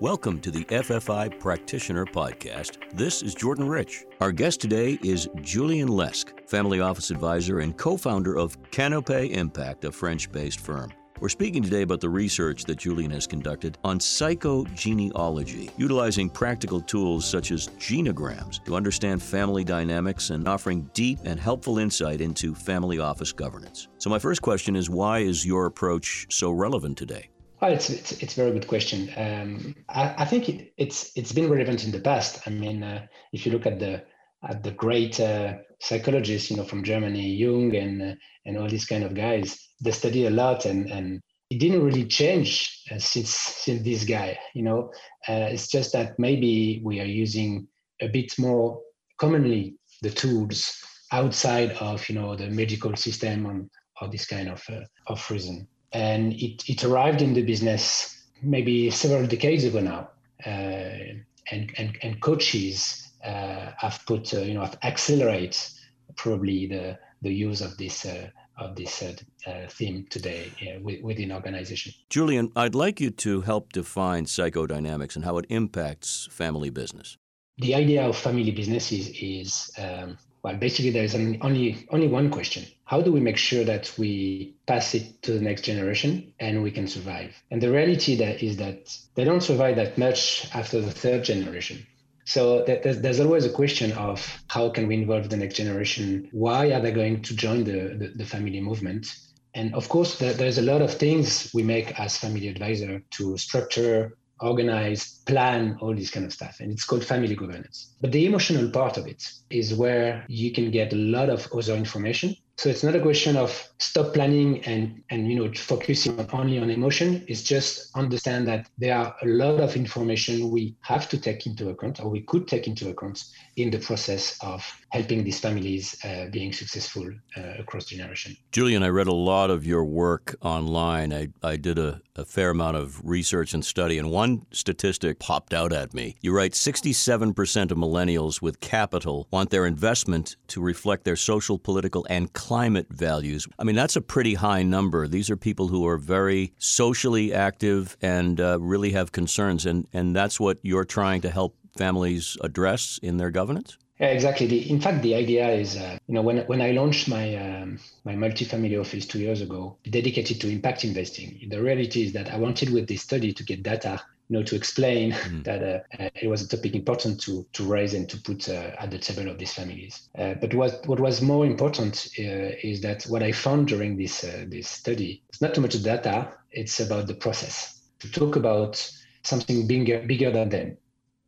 Welcome to the FFI Practitioner Podcast. This is Jordan Rich. Our guest today is Julian Lesque, Family Office Advisor and co founder of Kanopé Impact, a French based firm. We're speaking today about the research that Julian has conducted on psychogenealogy, utilizing practical tools such as genograms to understand family dynamics and offering deep and helpful insight into family office governance. So, my first question is why is your approach so relevant today? Well, it's, it's, it's a very good question. Um, I, I, think it, it's it's been relevant in the past. I mean, uh, if you look at the at the great uh, psychologists, you know, from Germany, Jung and uh, and all these kind of guys, they studied a lot, and and it didn't really change uh, since since this guy. You know, uh, it's just that maybe we are using a bit more commonly the tools outside of you know the medical system and all this kind of uh, of reason and it, it arrived in the business maybe several decades ago now. Uh, and, and, and coaches uh, have put, uh, you know, have accelerate probably the, the use of this uh, of this uh, uh, theme today uh, within organization. Julian, I'd like you to help define psychodynamics and how it impacts family business. The idea of family business is, is um, well, basically, there is only only one question: How do we make sure that we pass it to the next generation and we can survive? And the reality that is that they don't survive that much after the third generation. So there's, always a question of how can we involve the next generation? Why are they going to join the, the, the family movement? And of course, there's a lot of things we make as family advisor to structure organize, plan, all this kind of stuff. And it's called family governance. But the emotional part of it is where you can get a lot of other information so it's not a question of stop planning and and you know focusing only on emotion. It's just understand that there are a lot of information we have to take into account, or we could take into account in the process of helping these families uh, being successful uh, across generation. Julian, I read a lot of your work online. I, I did a, a fair amount of research and study, and one statistic popped out at me. You write 67% of millennials with capital want their investment to reflect their social, political, and climate values. I mean, that's a pretty high number. These are people who are very socially active and uh, really have concerns, and, and that's what you're trying to help families address in their governance? Yeah, exactly. The, in fact, the idea is, uh, you know, when when I launched my um, my multifamily office two years ago, dedicated to impact investing, the reality is that I wanted with this study to get data you know, to explain mm. that uh, uh, it was a topic important to to raise and to put uh, at the table of these families. Uh, but what what was more important uh, is that what I found during this uh, this study it's not too much data; it's about the process. To talk about something bigger bigger than them,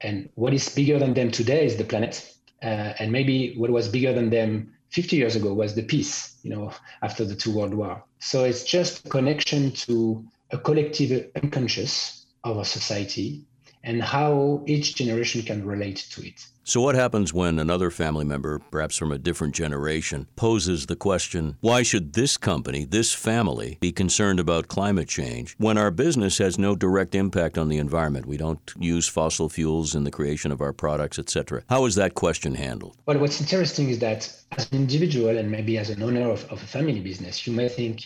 and what is bigger than them today is the planet, and maybe what was bigger than them 50 years ago was the peace. You know, after the two world war. So it's just a connection to a collective unconscious of a society and how each generation can relate to it. So, what happens when another family member, perhaps from a different generation, poses the question why should this company, this family, be concerned about climate change when our business has no direct impact on the environment? We don't use fossil fuels in the creation of our products, etc. How is that question handled? Well, what's interesting is that as an individual and maybe as an owner of, of a family business, you may think,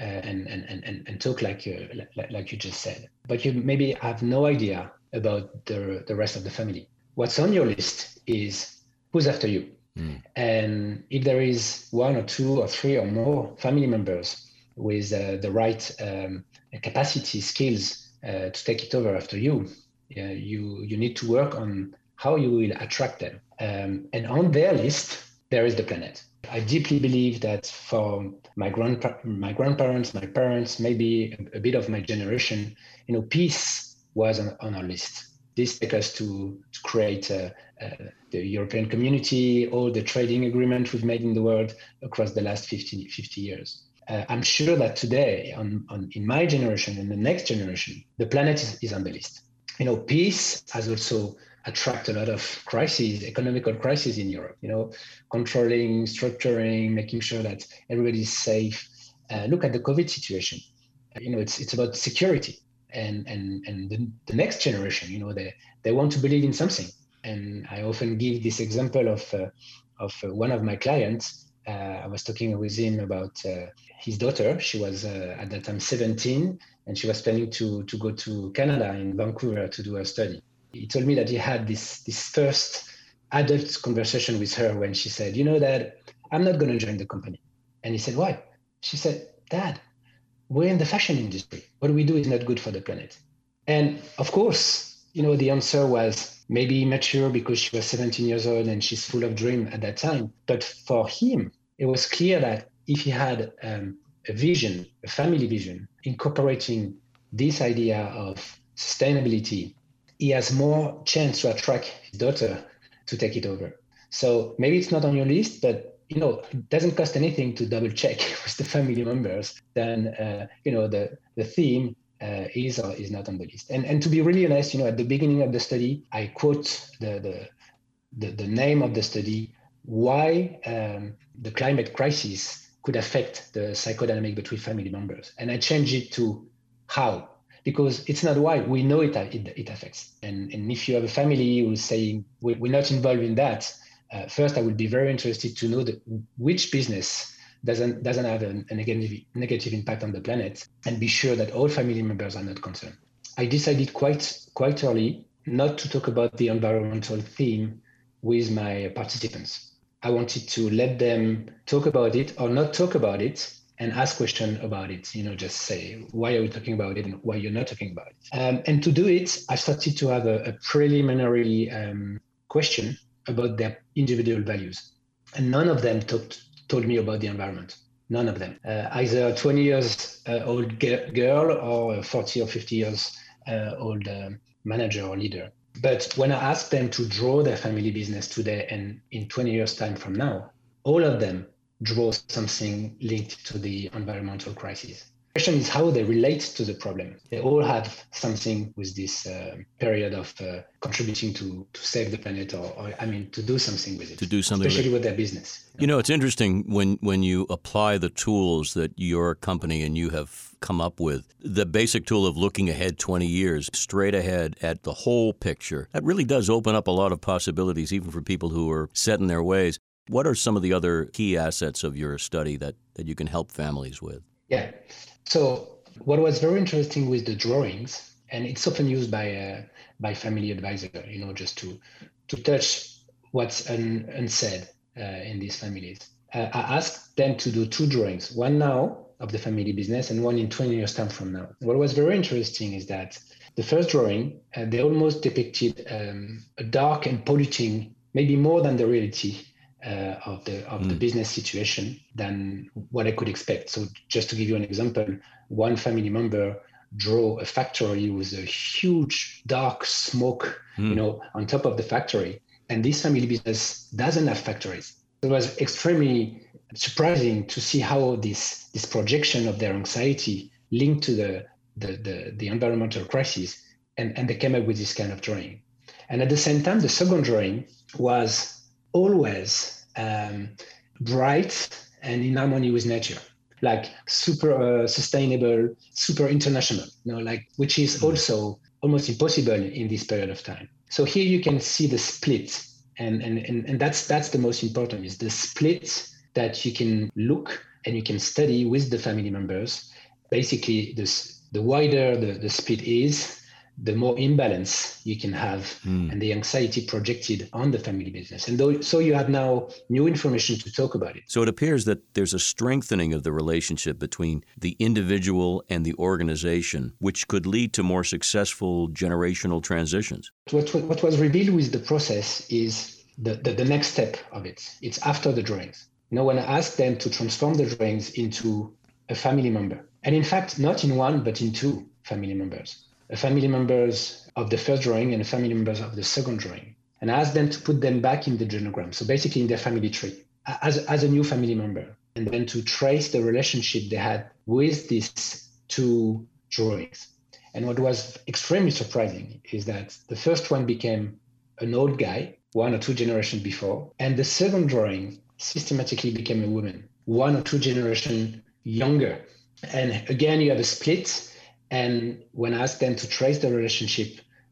uh, and, and, and, and talk like, you, like, like you just said. But you maybe have no idea about the, the rest of the family. What's on your list is who's after you. Mm. And if there is one or two or three or more family members with uh, the right um, capacity, skills uh, to take it over after you, uh, you you need to work on how you will attract them. Um, and on their list, there is the planet. I deeply believe that for my grandpa- my grandparents, my parents, maybe a, bit of my generation, you know, peace was on, on our list. This took us to, to create uh, uh, the European community, all the trading agreement we've made in the world across the last 50, 50 years. Uh, I'm sure that today, on, on, in my generation and the next generation, the planet is, is on the list. You know, peace has also attract a lot of crises, economical crises in Europe. You know, controlling, structuring, making sure that everybody's safe. Uh, look at the COVID situation. You know, it's it's about security, and and and the, the next generation. You know, they they want to believe in something. And I often give this example of uh, of uh, one of my clients uh, I was talking with him about uh, his daughter. She was uh, at that time 17, and she was planning to to go to Canada in Vancouver to do her study. He told me that he had this this first adult conversation with her when she said, "You know that I'm not going to join the company," and he said, "Why?" She said, "Dad, we're in the fashion industry. What we do is not good for the planet." And of course, you know, the answer was maybe immature because she was 17 years old and she's full of dream at that time. But for him, it was clear that if he had um, a vision, a family vision, incorporating this idea of sustainability, he has more chance to attract his daughter to take it over. So maybe it's not on your list, but you know, it doesn't cost anything to double check with the family members. Then uh, you know the the theme uh, is or is not on the list. And and to be really honest, you know, at the beginning of the study, I quote the the the, the name of the study, why um, the climate crisis could affect the psychodynamic between family members, and I change it to how because it's not why we know it it, it affects. And and if you have a family who's saying we're not involved in that, uh, first I would be very interested to know which business doesn't doesn't have a, a negative negative impact on the planet and be sure that all family members are not concerned. I decided quite quite early not to talk about the environmental theme with my participants. I wanted to let them talk about it or not talk about it and ask questions about it. You know, just say why are we talking about it and why you're not talking about it. Um, and to do it, I started to have a, a preliminary um, question about their individual values, and none of them talked told me about the environment. None of them. Uh, either a 20 years uh, old girl or a 40 or 50 years uh, old uh, manager or leader. But when I asked them to draw their family business today and in 20 years' time from now, all of them draw something linked to the environmental crisis question is how they relate to the problem. They all have something with this uh, period of uh, contributing to to save the planet, or, or, I mean, to do something with it. To do something, especially with, with their business. You know, it's interesting when when you apply the tools that your company and you have come up with. The basic tool of looking ahead 20 years, straight ahead at the whole picture. That really does open up a lot of possibilities, even for people who are set in their ways. What are some of the other key assets of your study that, that you can help families with? Yeah. So what was very interesting with the drawings, and it's often used by uh, by family advisor, you know, just to to touch what's un, unsaid uh, in these families. Uh, I asked them to do two drawings, one now of the family business and one in 20 years time from now. What was very interesting is that the first drawing, uh, they almost depicted um, a dark and polluting, maybe more than the reality uh, of the of mm. the business situation than what I could expect. So just to give you an example, one family member drew a factory with a huge dark smoke, mm. you know, on top of the factory, and this family business doesn't have factories. It was extremely surprising to see how this this projection of their anxiety linked to the the, the, the environmental crisis, and, and they came up with this kind of drawing. And at the same time, the second drawing was always um, bright and in harmony with nature like super uh, sustainable super international you know like which is mm-hmm. also almost impossible in this period of time so here you can see the split and and and, and that's that's the most important is the split that you can look and you can study with the family members basically this the wider the, the split is the more imbalance you can have mm. and the anxiety projected on the family business. And though, so you have now new information to talk about it. So it appears that there's a strengthening of the relationship between the individual and the organization, which could lead to more successful generational transitions. What, what was revealed with the process is the, the, the next step of it. It's after the drawings. Know, when I asked them to transform the drawings into a family member, and in fact, not in one, but in two family members family members of the first drawing and family members of the second drawing and asked them to put them back in the genogram. So basically in their family tree as, as a new family member and then to trace the relationship they had with these two drawings. And what was extremely surprising is that the first one became an old guy, one or two generations before, and the second drawing systematically became a woman, one or two generations younger. And again, you have a split and when I asked them to trace the relationship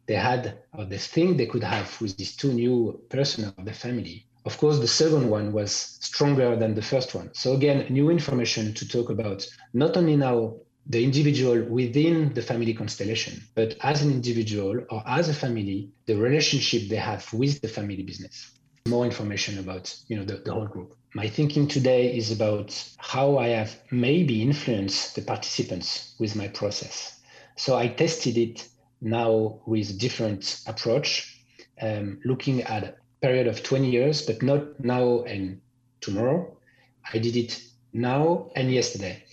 they had or the thing they could have with these two new persons of the family, Of course, the second one was stronger than the first one. So again, new information to talk about not only now the individual within the family constellation, but as an individual or as a family, the relationship they have with the family business. More information about you know the, the whole group. My thinking today is about how I have maybe influenced the participants with my process. So I tested it now with different approach, um, looking at a period of 20 years, but not now and tomorrow. I did it now and yesterday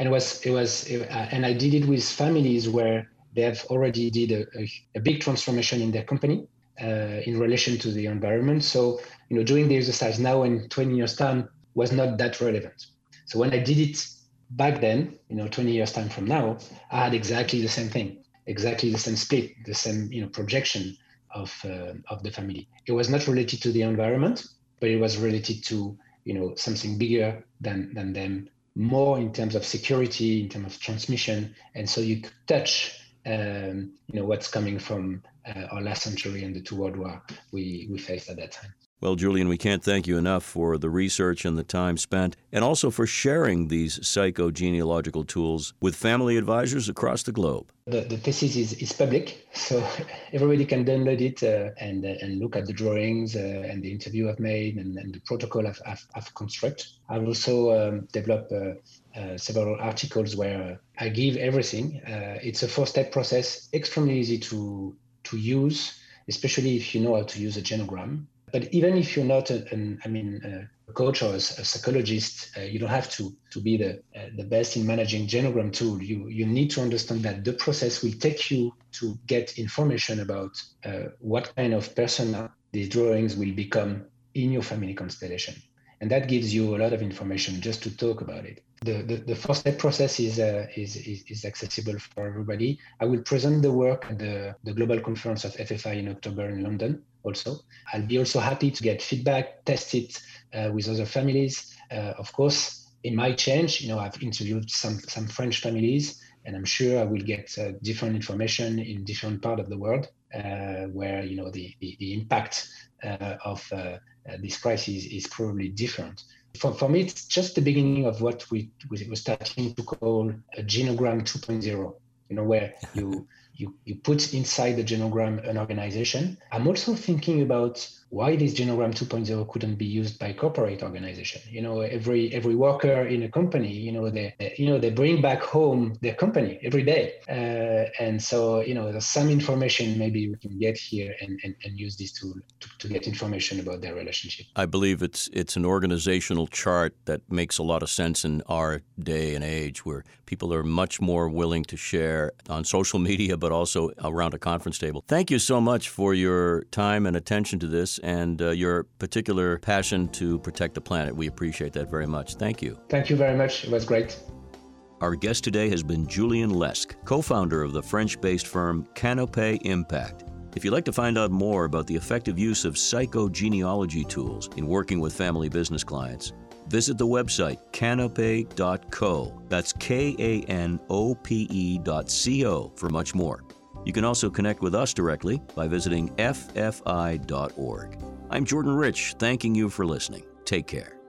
and it was it was uh, and I did it with families where they have already did a, a, a big transformation in their company uh, in relation to the environment. So you know, doing the exercise now in 20 years time was not that relevant. So when I did it back then, you know, 20 years time from now, I had exactly the same thing, exactly the same split, the same you know projection of uh, of the family. It was not related to the environment, but it was related to you know something bigger than than them more in terms of security, in terms of transmission, and so you could touch, um, you know, what's coming from uh, our last century and the two world war we we faced at that time. Well, Julian, we can't thank you enough for the research and the time spent, and also for sharing these psychogenealogical tools with family advisors across the globe. The, the thesis is, is public, so everybody can download it uh, and, uh, and look at the drawings uh, and the interview I've made and, and the protocol I've, I've, I've constructed. I've also um, developed uh, uh, several articles where I give everything. Uh, it's a four-step process, extremely easy to, to use, especially if you know how to use a genogram. But even if you're not an, I mean, a coach or a, a psychologist, uh, you don't have to to be the uh, the best in managing genogram tool. You you need to understand that the process will take you to get information about uh, what kind of persona these drawings will become in your family constellation, and that gives you a lot of information just to talk about it. The, the, the four step process is, uh, is, is, is, accessible for everybody. I will present the work at the, the global conference of FFI in October in London also. I'll be also happy to get feedback, test it uh, with other families. Uh, of course, it might change. You know, I've interviewed some, some French families and I'm sure I will get uh, different information in different part of the world uh, where, you know, the, the, the impact uh, of uh, this crisis is probably different for, for me, it's just the beginning of what we, we were starting to call a genogram 2.0, you know, where you, you, you put inside the genogram an organization. I'm also thinking about why this genogram 2.0 couldn't be used by corporate organization. You know every every worker in a company you know they you know they bring back home their company every day. Uh, and so you know there's some information maybe we can get here and, and, and use this tool to, to get information about their relationship. I believe it's it's an organizational chart that makes a lot of sense in our day and age where people are much more willing to share on social media but also around a conference table thank you so much for your time and attention to this and uh, your particular passion to protect the planet. We appreciate that very much. Thank you. Thank you very much. It was great. Our guest today has been Julian Lesque, co founder of the French based firm Kanopé Impact. If you'd like to find out more about the effective use of psychogenealogy tools in working with family business clients, visit the website kanope.co. That's K A N O P E dot C O for much more. You can also connect with us directly by visiting ffi.org. I'm Jordan Rich, thanking you for listening. Take care.